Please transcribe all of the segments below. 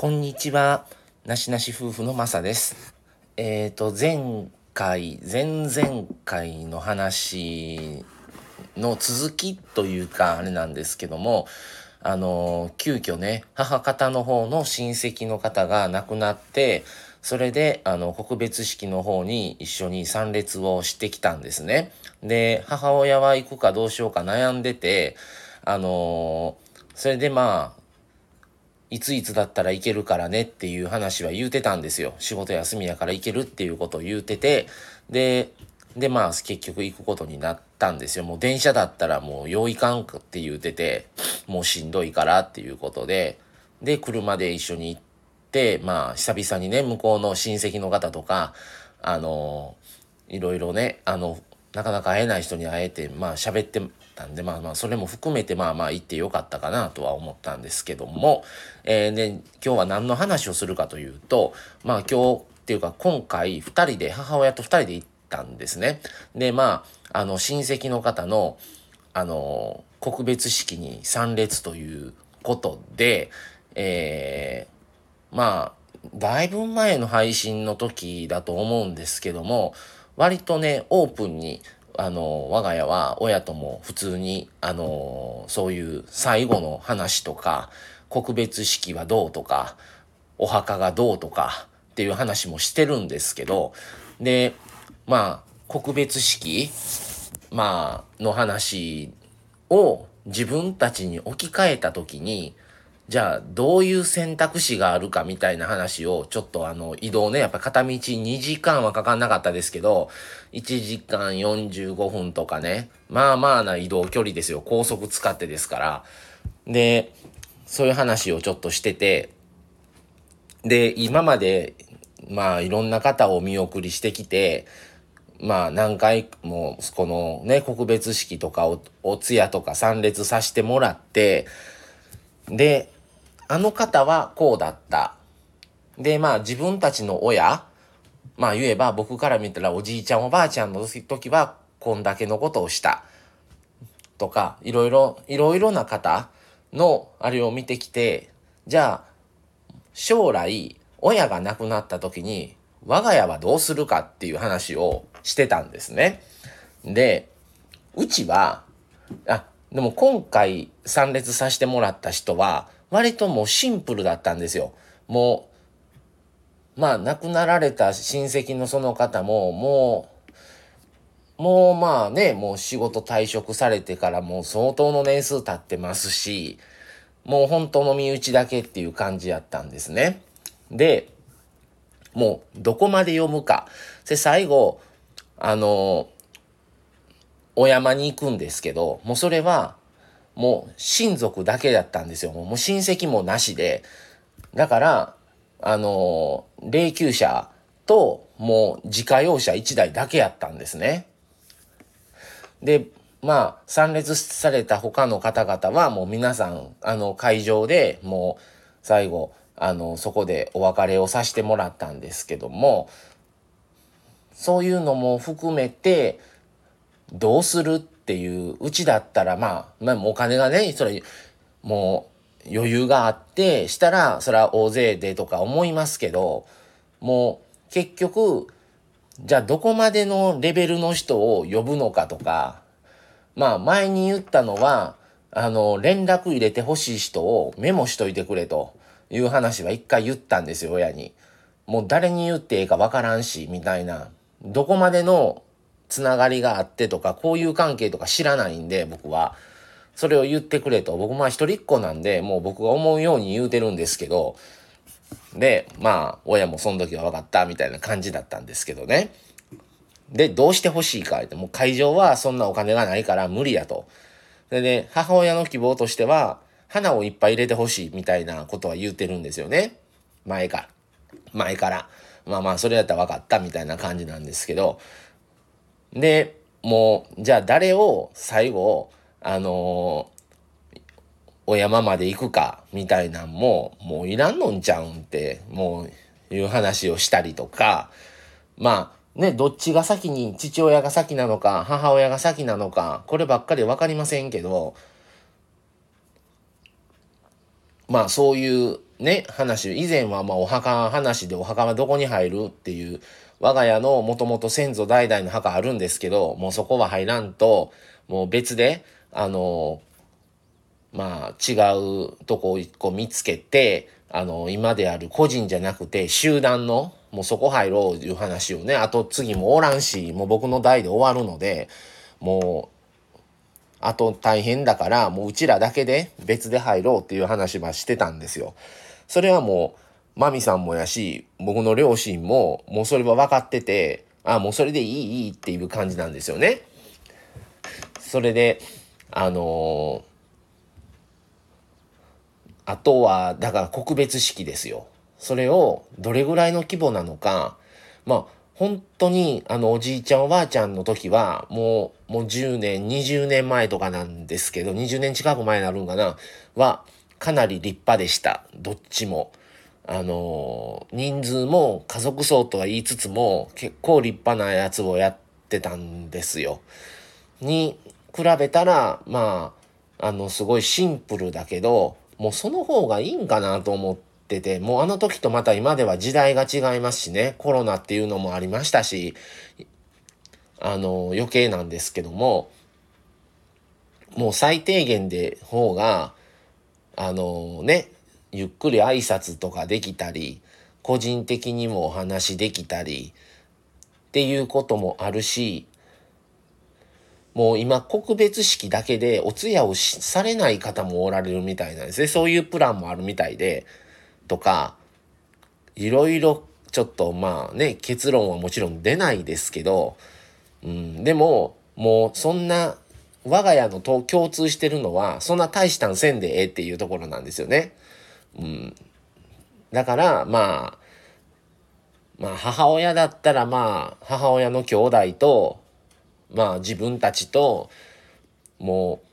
こんにちは。なしなし夫婦のまさです。えっ、と、前回、前々回の話の続きというか、あれなんですけども、あの、急遽ね、母方の方の親戚の方が亡くなって、それで、あの、告別式の方に一緒に参列をしてきたんですね。で、母親は行くかどうしようか悩んでて、あのそれでまあ、いついつだったら行けるからねっていう話は言うてたんですよ。仕事休みやから行けるっていうことを言うてて、で、でまあ結局行くことになったんですよ。もう電車だったらもう用意かんって言うてて、もうしんどいからっていうことで、で、車で一緒に行って、まあ久々にね、向こうの親戚の方とか、あの、いろいろね、あの、なかなか会えない人に会えて、まあ喋ってたんで、まあまあそれも含めてまあまあ行ってよかったかなとは思ったんですけども、えー、で、今日は何の話をするかというと、まあ今日っていうか今回二人で、母親と二人で行ったんですね。で、まあ、あの親戚の方の、あの、告別式に参列ということで、えー、まあ、だいぶ前の配信の時だと思うんですけども、割とね、オープンに、あの、我が家は親とも普通に、あの、そういう最後の話とか、告別式はどうとか、お墓がどうとかっていう話もしてるんですけど、で、まあ、告別式、まあ、の話を自分たちに置き換えた時に、じゃあ、どういう選択肢があるかみたいな話を、ちょっとあの、移動ね、やっぱ片道2時間はかかんなかったですけど、1時間45分とかね、まあまあな移動距離ですよ。高速使ってですから。で、そういう話をちょっとしてて、で、今まで、まあいろんな方をお見送りしてきて、まあ何回もこのね、告別式とかおお通夜とか参列させてもらって、で、あの方はこうだった。で、まあ自分たちの親、まあ言えば僕から見たらおじいちゃんおばあちゃんの時はこんだけのことをした。とか、いろいろ、いろいろな方のあれを見てきて、じゃあ将来親が亡くなった時に我が家はどうするかっていう話をしてたんですね。で、うちは、あ、でも今回参列させてもらった人は割ともうシンプルだったんですよ。もう、まあ亡くなられた親戚のその方ももう、もうまあね、もう仕事退職されてからもう相当の年数経ってますし、もう本当の身内だけっていう感じやったんですね。で、もうどこまで読むか。で、最後、あの、お山に行くんですけど、もうそれは、もう親族だけだったんですよ。もう親戚もなしで。だから、あの、霊柩車と、もう自家用車1台だけやったんですね。で、まあ、参列された他の方々はもう皆さん、あの、会場でもう最後、あの、そこでお別れをさせてもらったんですけども、そういうのも含めて、どうするっっていう、うちだったらまあ、まあ、お金がね、それ、もう余裕があって、したら、それは大勢でとか思いますけど、もう結局、じゃあどこまでのレベルの人を呼ぶのかとか、まあ前に言ったのは、あの、連絡入れてほしい人をメモしといてくれという話は一回言ったんですよ、親に。もう誰に言ってええかわからんし、みたいな。どこまでのつながりがあってとか、こういう関係とか知らないんで、僕は。それを言ってくれと。僕まあ一人っ子なんで、もう僕が思うように言うてるんですけど、で、まあ、親もその時は分かったみたいな感じだったんですけどね。で、どうしてほしいかって、もう会場はそんなお金がないから無理やと。でね、母親の希望としては、花をいっぱい入れてほしいみたいなことは言ってるんですよね。前から。前から。まあまあ、それだったら分かったみたいな感じなんですけど。で、もう、じゃあ誰を最後、あのーお山まで行くか、みたいなんも、もういらんのんちゃうんって、もう、いう話をしたりとか、まあ、ね、どっちが先に、父親が先なのか、母親が先なのか、こればっかりわかりませんけど、まあそういうね、話、以前はまあお墓話でお墓はどこに入るっていう、我が家のもともと先祖代々の墓あるんですけど、もうそこは入らんと、もう別で、あの、まあ違うとこを一個見つけて、あの、今である個人じゃなくて集団の、もうそこ入ろうという話をね、あと次もおらんし、もう僕の代で終わるので、もう、あと大変だから、もううちらだけで別で入ろうっていう話はしてたんですよ。それはもう、マミさんもやし、僕の両親も、もうそれは分かってて、あ、もうそれでいい、いいっていう感じなんですよね。それで、あのー、あとは、だから告別式ですよ。それをどれぐらいの規模なのか、まあ、本当に、あの、おじいちゃんおばあちゃんの時は、もう、もう10年、20年前とかなんですけど、20年近く前になるんかな、は、かなり立派でした。どっちも。あの、人数も家族層とは言いつつも結構立派なやつをやってたんですよ。に比べたら、まあ、あの、すごいシンプルだけど、もうその方がいいんかなと思ってて、もうあの時とまた今では時代が違いますしね、コロナっていうのもありましたし、あの、余計なんですけども、もう最低限で方が、あのね、ゆっくり挨拶とかできたり、個人的にもお話できたり、っていうこともあるし、もう今告別式だけでお通夜をされない方もおられるみたいなんですね。そういうプランもあるみたいで、とか、いろいろちょっとまあね、結論はもちろん出ないですけど、うん、でも、もうそんな我が家のと共通してるのは、そんな大したんせんでええっていうところなんですよね。うん。だから、まあ、まあ母親だったらまあ母親の兄弟と、まあ自分たちと、もう、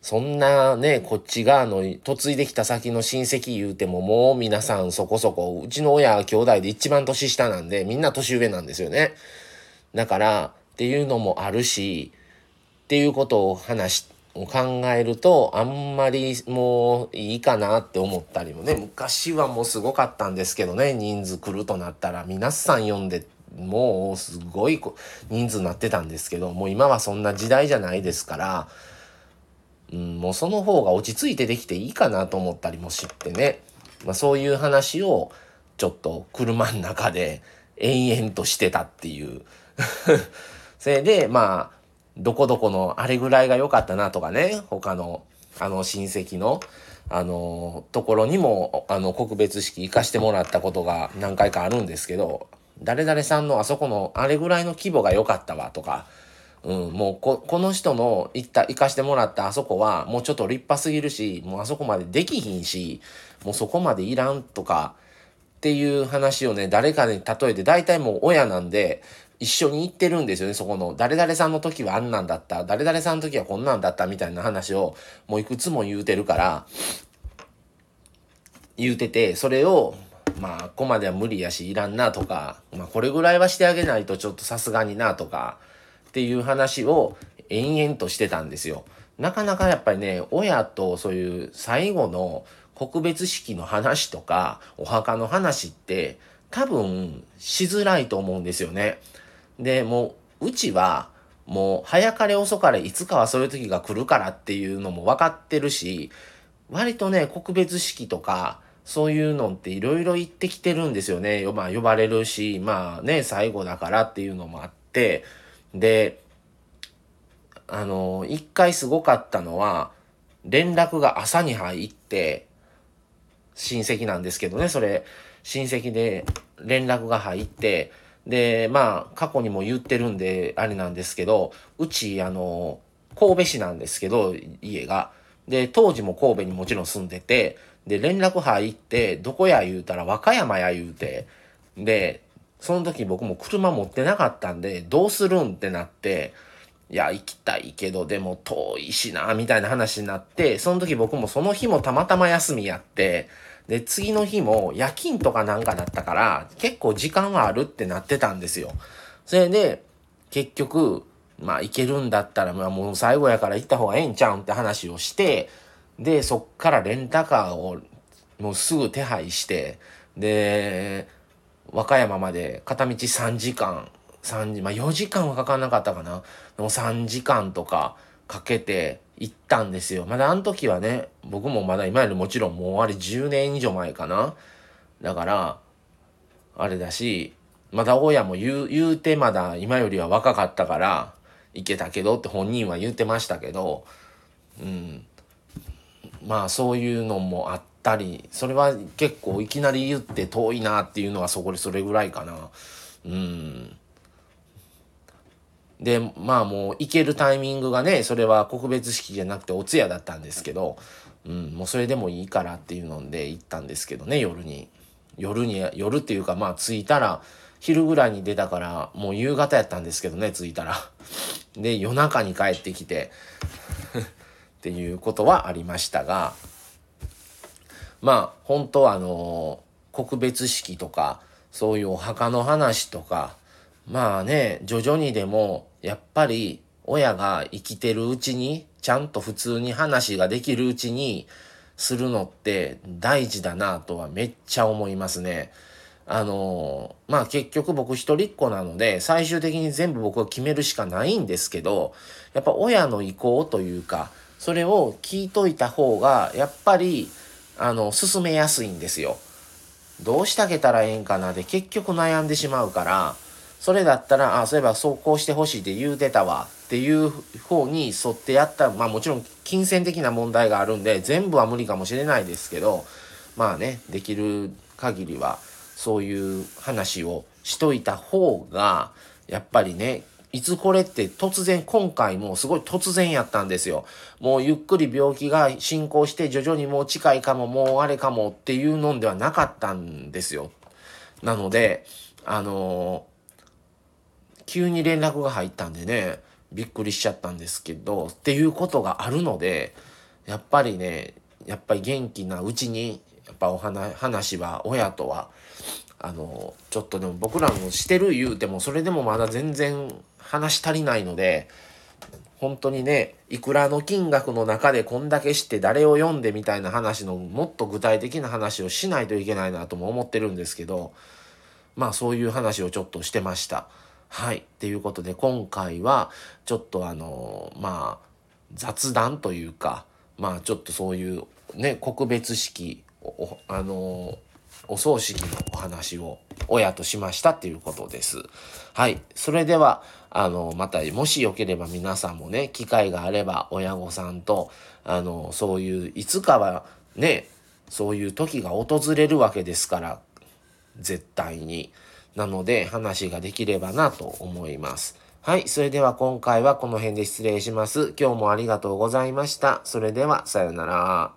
そんなね、こっち側の嫁いできた先の親戚言うてももう皆さんそこそこ、うちの親兄弟で一番年下なんでみんな年上なんですよね。だから、っていうのもあるし、っていうことを話しを考えるとあんまりもういいかなって思ったりもね。昔はもうすごかったんですけどね。人数来るとなったら皆さん読んでもうすごい人数になってたんですけどもう今はそんな時代じゃないですから、うん、もうその方が落ち着いてできていいかなと思ったりもしてね、まあ、そういう話をちょっと車の中で延々としてたっていう。それでまあどこどこのあれぐらいが良かったなとかね、他の、あの、親戚の、あの、ところにも、あの、告別式行かしてもらったことが何回かあるんですけど、誰々さんのあそこのあれぐらいの規模が良かったわとか、うん、もうこ、この人の行った、行かしてもらったあそこはもうちょっと立派すぎるし、もうあそこまでできひんし、もうそこまでいらんとか、っていう話をね、誰かに例えて、大体もう親なんで、一緒に行ってるんですよね、そこの。誰々さんの時はあんなんだった、誰々さんの時はこんなんだったみたいな話をもういくつも言うてるから、言うてて、それを、まあ、ここまでは無理やし、いらんなとか、まあ、これぐらいはしてあげないとちょっとさすがになとか、っていう話を延々としてたんですよ。なかなかやっぱりね、親とそういう最後の告別式の話とか、お墓の話って多分しづらいと思うんですよね。で、もう、うちは、もう、早かれ遅かれ、いつかはそういう時が来るからっていうのも分かってるし、割とね、告別式とか、そういうのっていろいろ言ってきてるんですよね。まあ、呼ばれるし、まあね、最後だからっていうのもあって、で、あの、一回すごかったのは、連絡が朝に入って、親戚なんですけどね、それ、親戚で連絡が入って、で、まあ、過去にも言ってるんで、あれなんですけど、うち、あの、神戸市なんですけど、家が。で、当時も神戸にもちろん住んでて、で、連絡入って、どこや言うたら和歌山や言うて、で、その時僕も車持ってなかったんで、どうするんってなって、いや、行きたいけど、でも遠いしな、みたいな話になって、その時僕もその日もたまたま休みやって、で、次の日も夜勤とかなんかだったから、結構時間はあるってなってたんですよ。それで、結局、まあ行けるんだったら、まあもう最後やから行った方がええんちゃうんって話をして、で、そっからレンタカーをもうすぐ手配してで和歌山まで片道3時間3時まあ4時間はかかんなかったかなでも3時間とかかけて行ったんですよ。まだあの時はね僕もまだ今よりもちろんもうあれ10年以上前かな。だからあれだしまだ親も言う言うてまだ今よりは若かったから行けたけどって本人は言ってましたけどうん。まあそういうのもあったりそれは結構いきなり言って遠いなっていうのはそこでそれぐらいかな。うん。でまあもう行けるタイミングがねそれは告別式じゃなくてお通夜だったんですけど、うん、もうそれでもいいからっていうので行ったんですけどね夜に。夜に夜っていうかまあ着いたら昼ぐらいに出たからもう夕方やったんですけどね着いたら。で夜中に帰ってきてっていうことはありましたがまあ本当はあの告別式とかそういうお墓の話とかまあね徐々にでもやっぱり親が生きてるうちにちゃんと普通に話ができるうちにするのって大事だなとはめっちゃ思いますね。あのまあ結局僕一人っ子なので最終的に全部僕は決めるしかないんですけどやっぱ親の意向というかそれを聞いといた方がやっぱりあの進めやすいんですよ。どうしてあげたらええんかなで結局悩んでしまうからそれだったらあそういえばそうこうしてほしいって言うてたわっていう方に沿ってやったまあもちろん金銭的な問題があるんで全部は無理かもしれないですけどまあねできる限りはそういう話をしといた方がやっぱりねいつこれって突然今回もすごい突然やったんですよ。もうゆっくり病気が進行して徐々にもう近いかももうあれかもっていうのではなかったんですよ。なのであのー、急に連絡が入ったんでねびっくりしちゃったんですけどっていうことがあるのでやっぱりねやっぱり元気なうちにやっぱお話話は親とはあのちょっとでも僕らもしてる言うてもそれでもまだ全然話足りないので本当にねいくらの金額の中でこんだけして誰を読んでみたいな話のもっと具体的な話をしないといけないなとも思ってるんですけどまあそういう話をちょっとしてました。はい。っていうことで今回はちょっとあのまあ雑談というかまあちょっとそういうね告別式あのお葬式のお話を親としましたっていうことです。はい。それでは、あの、また、もしよければ皆さんもね、機会があれば親御さんと、あの、そういう、いつかはね、そういう時が訪れるわけですから、絶対に。なので、話ができればなと思います。はい。それでは今回はこの辺で失礼します。今日もありがとうございました。それでは、さようなら。